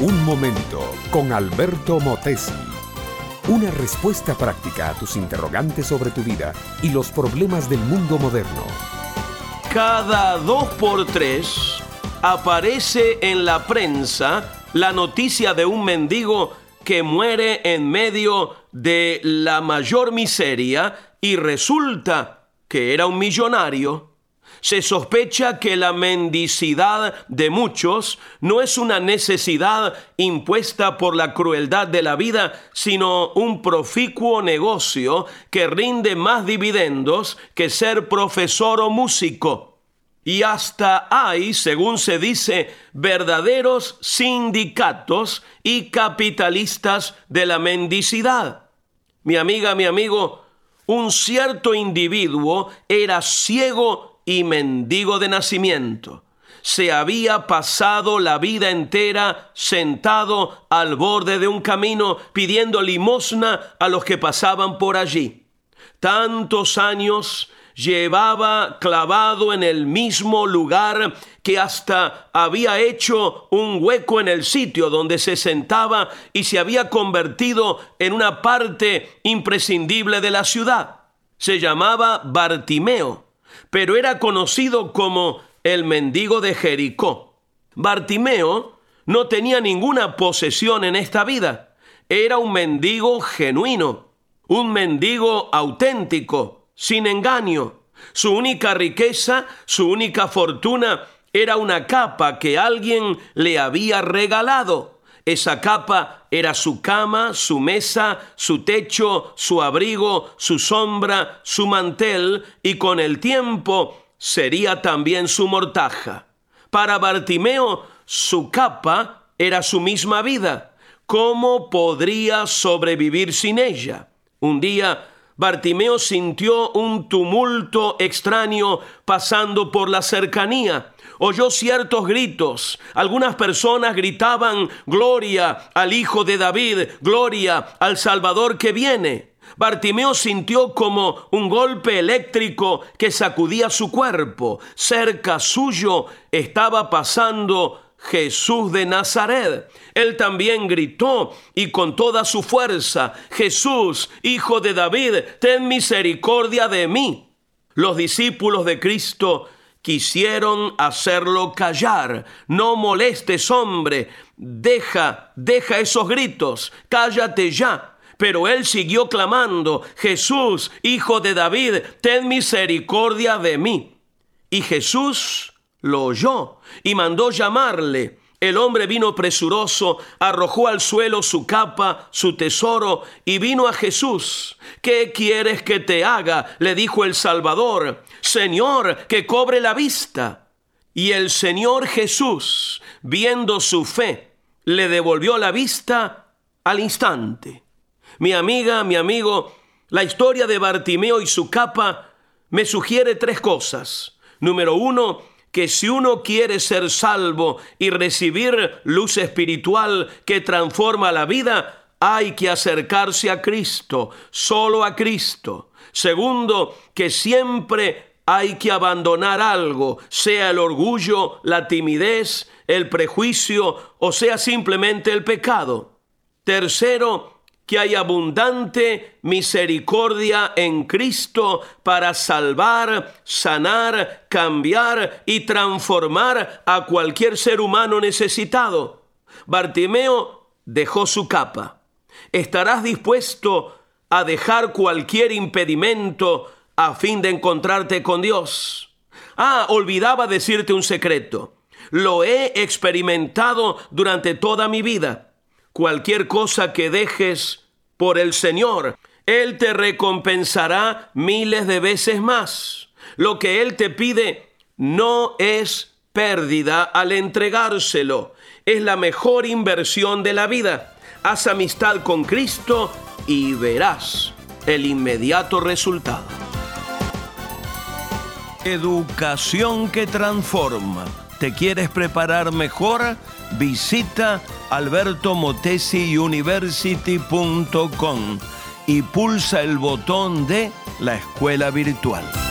Un momento con Alberto Motesi. Una respuesta práctica a tus interrogantes sobre tu vida y los problemas del mundo moderno. Cada dos por tres aparece en la prensa la noticia de un mendigo que muere en medio de la mayor miseria y resulta que era un millonario. Se sospecha que la mendicidad de muchos no es una necesidad impuesta por la crueldad de la vida, sino un proficuo negocio que rinde más dividendos que ser profesor o músico. Y hasta hay, según se dice, verdaderos sindicatos y capitalistas de la mendicidad. Mi amiga, mi amigo, un cierto individuo era ciego y mendigo de nacimiento. Se había pasado la vida entera sentado al borde de un camino pidiendo limosna a los que pasaban por allí. Tantos años llevaba clavado en el mismo lugar que hasta había hecho un hueco en el sitio donde se sentaba y se había convertido en una parte imprescindible de la ciudad. Se llamaba Bartimeo, pero era conocido como el mendigo de Jericó. Bartimeo no tenía ninguna posesión en esta vida. Era un mendigo genuino, un mendigo auténtico, sin engaño. Su única riqueza, su única fortuna era una capa que alguien le había regalado. Esa capa era su cama, su mesa, su techo, su abrigo, su sombra, su mantel y con el tiempo sería también su mortaja. Para Bartimeo, su capa era su misma vida. ¿Cómo podría sobrevivir sin ella? Un día Bartimeo sintió un tumulto extraño pasando por la cercanía. Oyó ciertos gritos. Algunas personas gritaban, Gloria al Hijo de David, Gloria al Salvador que viene. Bartimeo sintió como un golpe eléctrico que sacudía su cuerpo. Cerca suyo estaba pasando Jesús de Nazaret. Él también gritó y con toda su fuerza, Jesús, hijo de David, ten misericordia de mí. Los discípulos de Cristo quisieron hacerlo callar. No molestes, hombre. Deja, deja esos gritos. Cállate ya. Pero él siguió clamando, Jesús, hijo de David, ten misericordia de mí. Y Jesús lo oyó y mandó llamarle. El hombre vino presuroso, arrojó al suelo su capa, su tesoro, y vino a Jesús. ¿Qué quieres que te haga? le dijo el Salvador. Señor, que cobre la vista. Y el Señor Jesús, viendo su fe, le devolvió la vista al instante. Mi amiga, mi amigo, la historia de Bartimeo y su capa me sugiere tres cosas. Número uno, que si uno quiere ser salvo y recibir luz espiritual que transforma la vida, hay que acercarse a Cristo, solo a Cristo. Segundo, que siempre hay que abandonar algo, sea el orgullo, la timidez, el prejuicio o sea simplemente el pecado. Tercero, que hay abundante misericordia en Cristo para salvar, sanar, cambiar y transformar a cualquier ser humano necesitado. Bartimeo dejó su capa. ¿Estarás dispuesto a dejar cualquier impedimento a fin de encontrarte con Dios? Ah, olvidaba decirte un secreto. Lo he experimentado durante toda mi vida cualquier cosa que dejes por el Señor, Él te recompensará miles de veces más. Lo que Él te pide no es pérdida al entregárselo, es la mejor inversión de la vida. Haz amistad con Cristo y verás el inmediato resultado. Educación que transforma. ¿Te quieres preparar mejor? Visita albertomotesiuniversity.com y pulsa el botón de la escuela virtual.